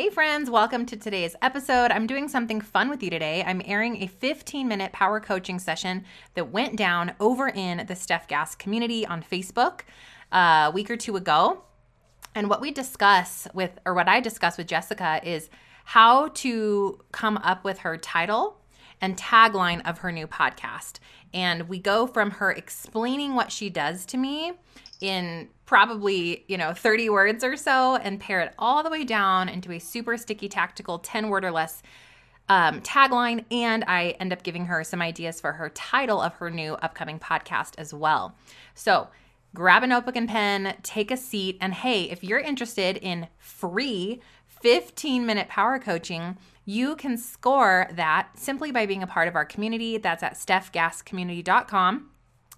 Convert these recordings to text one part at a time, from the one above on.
Hey, friends, welcome to today's episode. I'm doing something fun with you today. I'm airing a 15 minute power coaching session that went down over in the Stef Gass community on Facebook uh, a week or two ago. And what we discuss with, or what I discuss with Jyssica, is how to come up with her title and tagline of her new podcast. And we go from her explaining what she does to me in probably, you know, 30 words or so and pare it all the way down into a super sticky tactical 10 word or less um, tagline. And I end up giving her some ideas for her title of her new upcoming podcast as well. So grab a notebook and pen, take a seat, and hey, if you're interested in free 15 minute power coaching, you can score that simply by being a part of our community. That's at stefgasscommunity.com.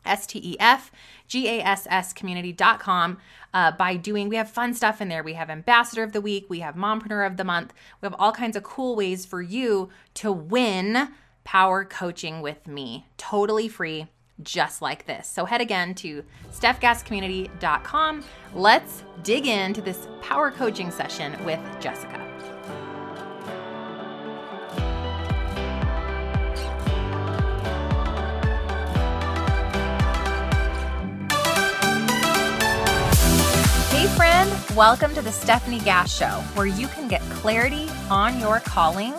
S T E F G A S S community.com uh, by doing, we have fun stuff in there. We have Ambassador of the Week, we have Mompreneur of the Month, we have all kinds of cool ways for you to win power coaching with me. Totally free, just like this. So head again to stefgasscommunity.com. Let's dig into this power coaching session with Jyssica. Friend, welcome to the Stefanie Gass Show, where you can get clarity on your calling,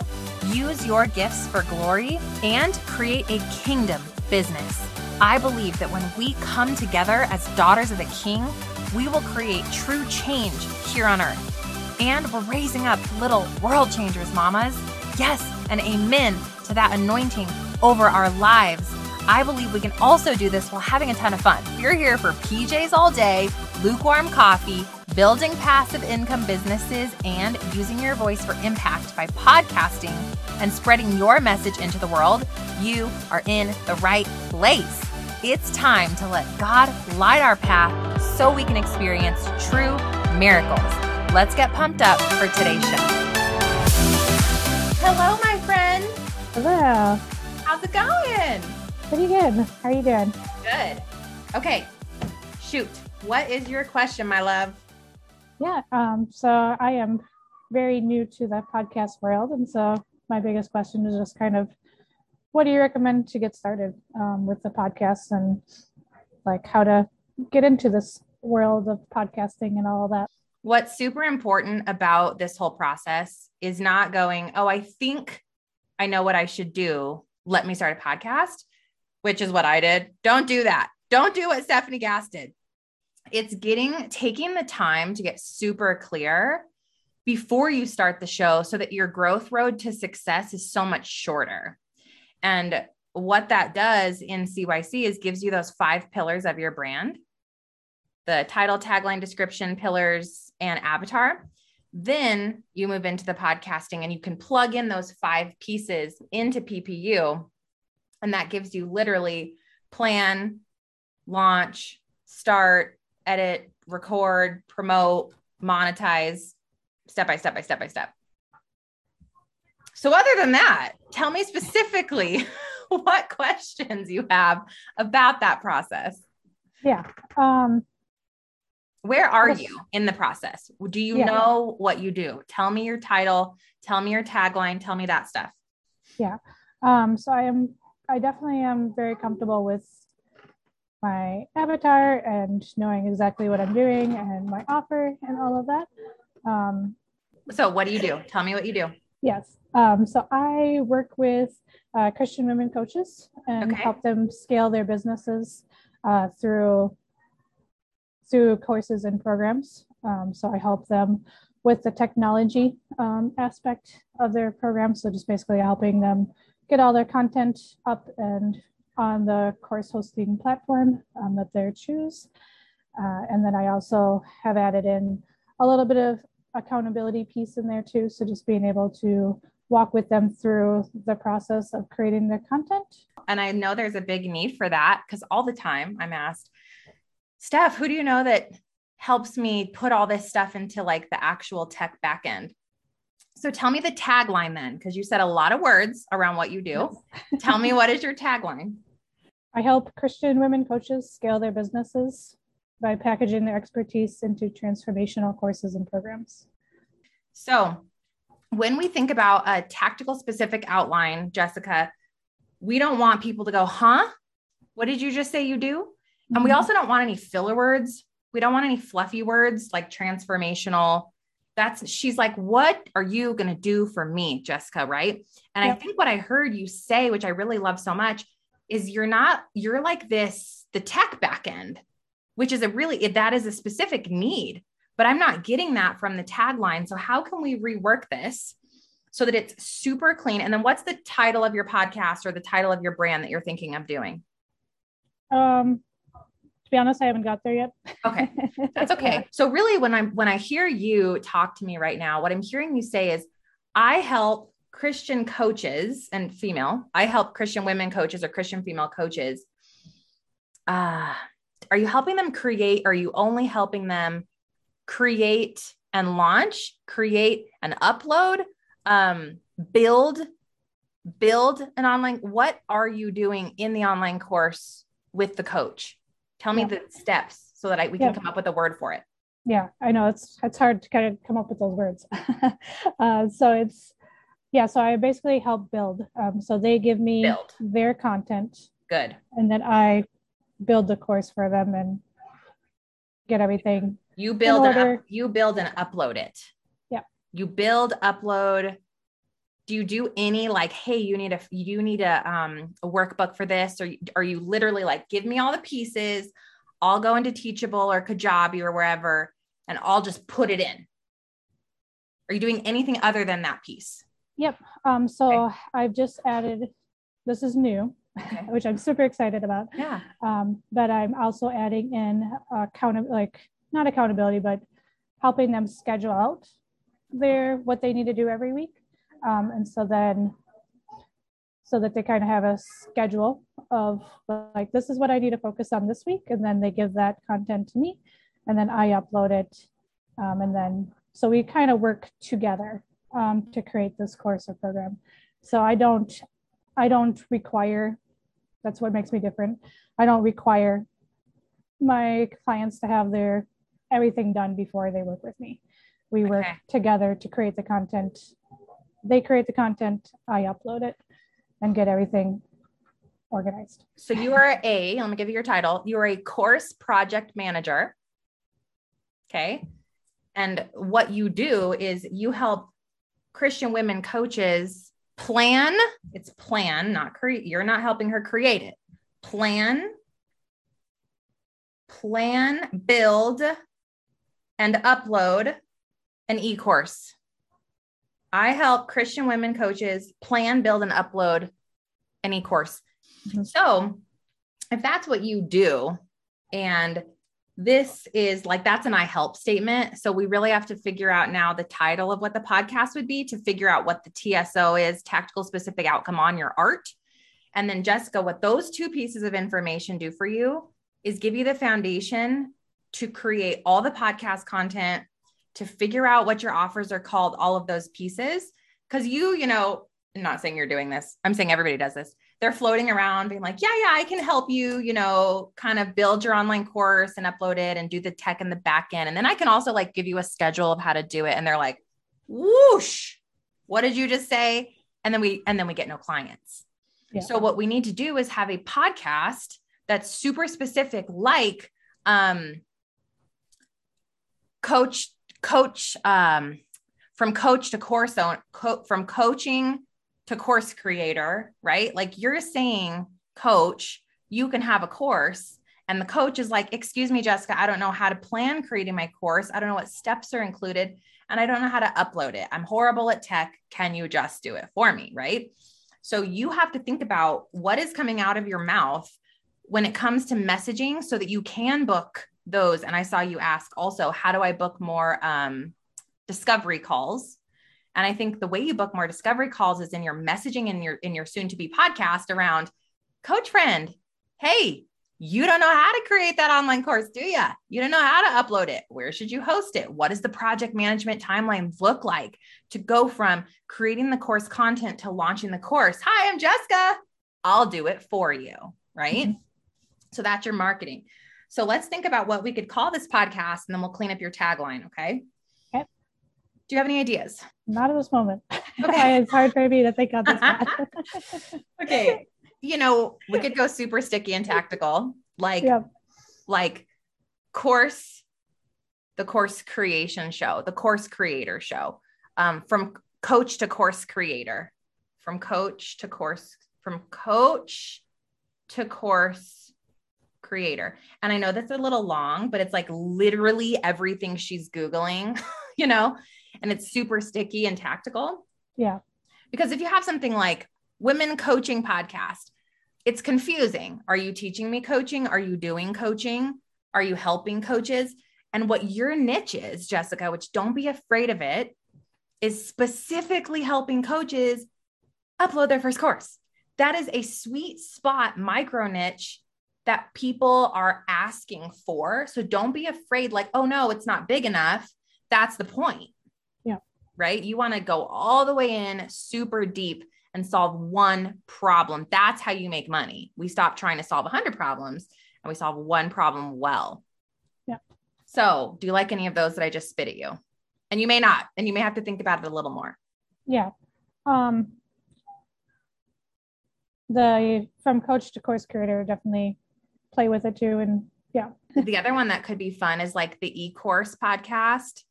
use your gifts for glory, and create a kingdom business. I believe that when we come together as daughters of the King, we will create true change here on earth. And we're raising up little world changers, mamas. Yes, and amen to that anointing over our lives. I believe we can also do this while having a ton of fun. We're here for PJs all day, lukewarm coffee, building passive income businesses, and using your voice for impact by podcasting and spreading your message into the world. You are in the right place. It's time to let God light our path so we can experience true miracles. Let's get pumped up for today's show. Hello, my friend. Hello. How's it going? Pretty good. How are you doing? Good. Okay. Shoot. What is your question, my love? Yeah. Um, so I am very new to the podcast world. And so my biggest question is just kind of what do you recommend to get started um, with the podcast and like how to get into this world of podcasting and all that? What's super important about this whole process is not going, oh, I think I know what I should do. Let me start a podcast which is what I did. Don't do that. Don't do what Stefanie Gass did. It's getting taking the time to get super clear before you start the show so that your growth road to success is so much shorter. And what that does in CYC is gives you those five pillars of your brand the title, tagline, description, pillars, and avatar. Then you move into the podcasting and you can plug in those five pieces into PPU and that gives you literally plan, launch, start, edit, record, promote, monetize, step by step by step by step. So, other than that, tell me specifically what questions you have about that process. Yeah. Um, Where are you in the process? Do you yeah. know what you do? Tell me your title, tell me your tagline, tell me that stuff. Yeah. Um, so I am I definitely am very comfortable with my avatar and knowing exactly what I'm doing and my offer and all of that. Um, so, what do you do? Tell me what you do. Yes. Um, so, I work with uh, Christian women coaches and okay. help them scale their businesses uh, through through courses and programs. Um, so, I help them with the technology um, aspect of their program. So, just basically helping them get all their content up and on the course hosting platform um, that they choose. Uh, and then I also have added in a little bit of accountability piece in there too. So just being able to walk with them through the process of creating the content. And I know there's a big need for that because all the time I'm asked, Stef, who do you know that helps me put all this stuff into like the actual tech backend? So tell me the tagline then, because you said a lot of words around what you do. tell me what is your tagline? I help Christian women coaches scale their businesses by packaging their expertise into transformational courses and programs. So when we think about a tactical specific outline, Jyssica, we don't want people to go, huh? What did you just say you do? Mm-hmm. And we mm-hmm. also don't want any filler words. We don't want any fluffy words like transformational. That's she's like, what are you going to do for me, Jyssica? Right. And yep. I think what I heard you say, which I really love so much, is you're not, you're like this, the tech backend, which is a really, that is a specific need, but I'm not getting that from the tagline. So how can we rework this so that it's super clean? And then what's the title of your podcast or the title of your brand that you're thinking of doing? Um, to be honest, I haven't got there yet. Okay. That's okay. yeah. So really when I'm when I hear you talk to me right now, what I'm hearing you say is I help Christian coaches and female, I help Christian women coaches or Christian female coaches. Uh, are you helping them create? Are you only helping them create and launch, create and upload, um, build, build an online? What are you doing in the online course with the coach? Tell me yeah. the steps so that I, we can come up with a word for it. Yeah, I know it's it's hard to kind of come up with those words. uh, so it's yeah, so I basically help build. Um, so they give me build. their content. Good. And then I build the course for them and get everything. You build and up, you build and upload it. Yeah. You build, upload. Do you do any like, hey, you need a you need a um a workbook for this, or are you literally like, give me all the pieces, I'll go into Teachable or Kajabi or wherever, and I'll just put it in. Are you doing anything other than that piece? Yep. Um, so okay. I've just added, this is new, okay. which I'm super excited about. Yeah. Um, but I'm also adding in account like not accountability, but helping them schedule out their what they need to do every week. Um, and so then so that they kind of have a schedule of like this is what I need to focus on this week, and then they give that content to me, and then I upload it, um, and then so we kind of work together um, to create this course or program. So I don't, I don't require, that's what makes me different. I don't require my clients to have their everything done before they work with me. We okay. work together to create the content. They create the content, I upload it and get everything organized. So you are a, let me give you your title. You are a course project manager. Okay. And what you do is you help Christian women coaches plan, it's plan, not create. You're not helping her create it. Plan, plan, build, and upload an e course. I help Christian women coaches plan, build, and upload an e course. Mm-hmm. So, if that's what you do, and this is like that's an I help statement. So we really have to figure out now the title of what the podcast would be to figure out what the TSO is, tactical specific outcome on your art. And then Jyssica, what those two pieces of information do for you is give you the foundation to create all the podcast content, to figure out what your offers are called, all of those pieces. Cause you, you know, I'm not saying you're doing this. I'm saying everybody does this they're floating around being like, yeah, yeah, I can help you, you know, kind of build your online course and upload it and do the tech in the back end. And then I can also like give you a schedule of how to do it. And they're like, whoosh, what did you just say? And then we, and then we get no clients. Yeah. So what we need to do is have a podcast that's super specific, like, um, coach, coach, um, from coach to course own, co- from coaching to course creator, right? Like you're saying, coach, you can have a course. And the coach is like, Excuse me, Jyssica, I don't know how to plan creating my course. I don't know what steps are included. And I don't know how to upload it. I'm horrible at tech. Can you just do it for me? Right. So you have to think about what is coming out of your mouth when it comes to messaging so that you can book those. And I saw you ask also, how do I book more um, discovery calls? And I think the way you book more discovery calls is in your messaging in your in your soon to be podcast around coach friend. Hey, you don't know how to create that online course, do you? You don't know how to upload it. Where should you host it? What does the project management timeline look like to go from creating the course content to launching the course? Hi, I'm Jyssica. I'll do it for you, right? Mm-hmm. So that's your marketing. So let's think about what we could call this podcast and then we'll clean up your tagline, okay? Do you have any ideas? Not at this moment. Okay. it's hard for me to think of this. okay. You know, we could go super sticky and tactical, like, like course, the course creation show, the course creator show, um, from coach to course creator, from coach to course, from coach to course creator. And I know that's a little long, but it's like literally everything she's Googling, you know, and it's super sticky and tactical. Yeah. Because if you have something like women coaching podcast, it's confusing. Are you teaching me coaching? Are you doing coaching? Are you helping coaches? And what your niche is, Jyssica, which don't be afraid of it, is specifically helping coaches upload their first course. That is a sweet spot micro niche that people are asking for. So don't be afraid, like, oh no, it's not big enough. That's the point. Right. You want to go all the way in super deep and solve one problem. That's how you make money. We stop trying to solve 100 problems and we solve one problem well. Yeah. So, do you like any of those that I just spit at you? And you may not, and you may have to think about it a little more. Yeah. Um, the from coach to course creator definitely play with it too. And yeah. the other one that could be fun is like the e-course podcast,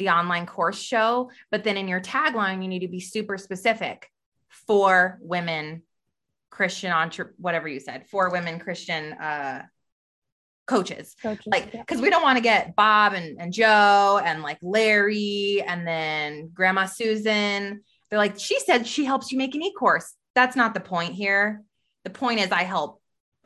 the online course show. But then in your tagline, you need to be super specific for women Christian entre whatever you said, for women Christian uh coaches. coaches like because yeah. we don't want to get Bob and, and Joe and like Larry and then Grandma Susan. They're like, she said she helps you make an e-course. That's not the point here. The point is I help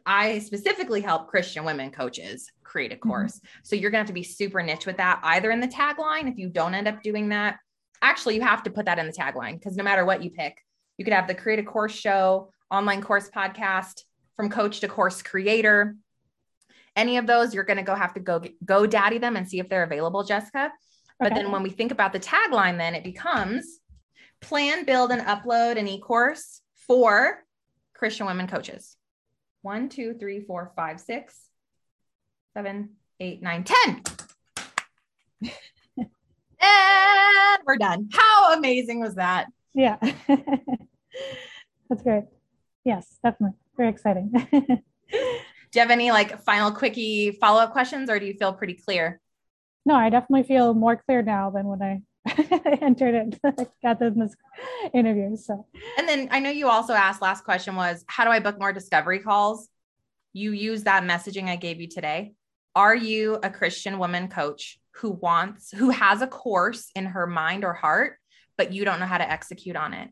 I specifically help Christian women coaches create a mm-hmm. course. Mm-hmm. So you're going to have to be super niche with that, either in the tagline. If you don't end up doing that, actually, you have to put that in the tagline because no matter what you pick, you could have the create a course show, online course podcast, from coach to course creator. Any of those, you're going to go have to go go daddy them and see if they're available, Jyssica. But okay. then when we think about the tagline, then it becomes plan, build, and upload an e-course for Christian women coaches one, two, three, four, five, six, seven, eight, nine, ten. and we're done. How amazing was that? Yeah. That's great. Yes, definitely. Very exciting. do you have any like final quickie follow-up questions or do you feel pretty clear? No, I definitely feel more clear now than when I entered it, got in this interview. So, and then I know you also asked last question was how do I book more discovery calls? You use that messaging I gave you today. Are you a Christian woman coach who wants, who has a course in her mind or heart, but you don't know how to execute on it?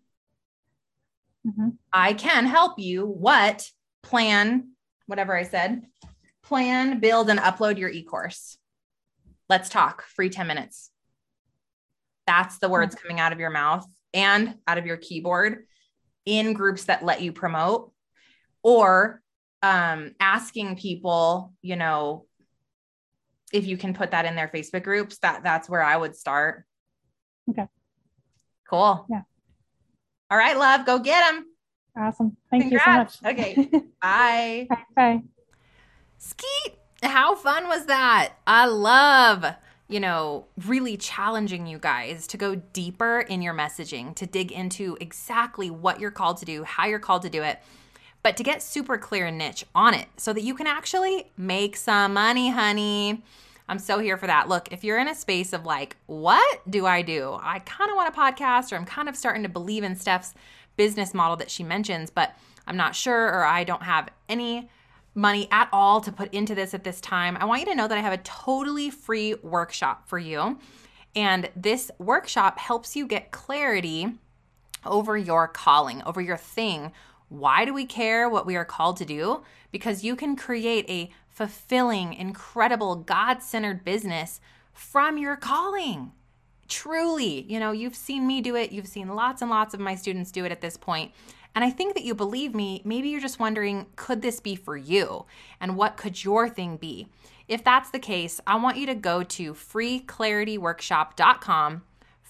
Mm-hmm. I can help you. What plan, whatever I said, plan, build, and upload your e course. Let's talk free 10 minutes. That's the words coming out of your mouth and out of your keyboard in groups that let you promote or um, asking people, you know, if you can put that in their Facebook groups, that that's where I would start. Okay. Cool. Yeah. All right, love, go get them. Awesome. Thank Congrats. you so much. Okay. Bye. Bye. Skeet. How fun was that? I love you know, really challenging you guys to go deeper in your messaging, to dig into exactly what you're called to do, how you're called to do it, but to get super clear and niche on it so that you can actually make some money, honey. I'm so here for that. Look, if you're in a space of like, what do I do? I kind of want a podcast, or I'm kind of starting to believe in Stef's business model that she mentions, but I'm not sure, or I don't have any money at all to put into this at this time, I want you to know that I have a totally free workshop for you. And this workshop helps you get clarity over your calling, over your thing. Why do we care what we are called to do? Because you can create a fulfilling, incredible, God centered business from your calling. Truly, you know, you've seen me do it, you've seen lots and lots of my students do it at this point. And I think that you believe me. Maybe you're just wondering, could this be for you? And what could your thing be? If that's the case, I want you to go to freeclarityworkshop.com,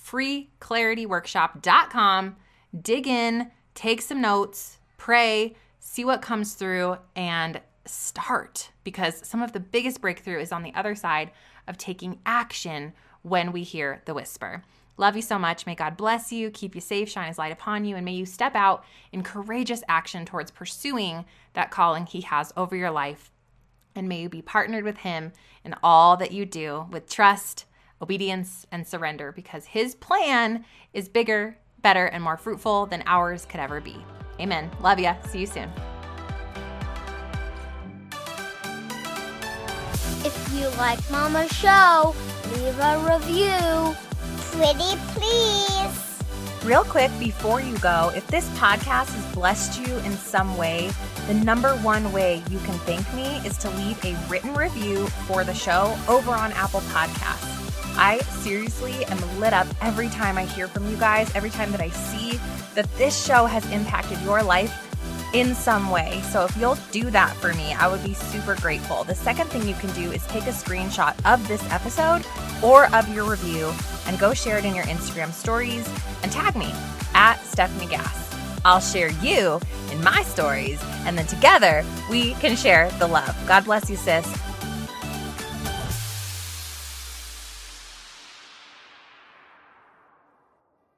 freeclarityworkshop.com, dig in, take some notes, pray, see what comes through, and start because some of the biggest breakthrough is on the other side of taking action when we hear the whisper. Love you so much. May God bless you, keep you safe, shine his light upon you, and may you step out in courageous action towards pursuing that calling he has over your life. And may you be partnered with him in all that you do with trust, obedience, and surrender because his plan is bigger, better, and more fruitful than ours could ever be. Amen. Love ya. See you soon. If you like Mama's show, leave a review. Pretty please. Real quick before you go, if this podcast has blessed you in some way, the number one way you can thank me is to leave a written review for the show over on Apple Podcasts. I seriously am lit up every time I hear from you guys, every time that I see that this show has impacted your life in some way. So if you'll do that for me, I would be super grateful. The second thing you can do is take a screenshot of this episode or of your review and go share it in your Instagram stories and tag me at Stefanie Gass. I'll share you in my stories, and then together we can share the love. God bless you, sis.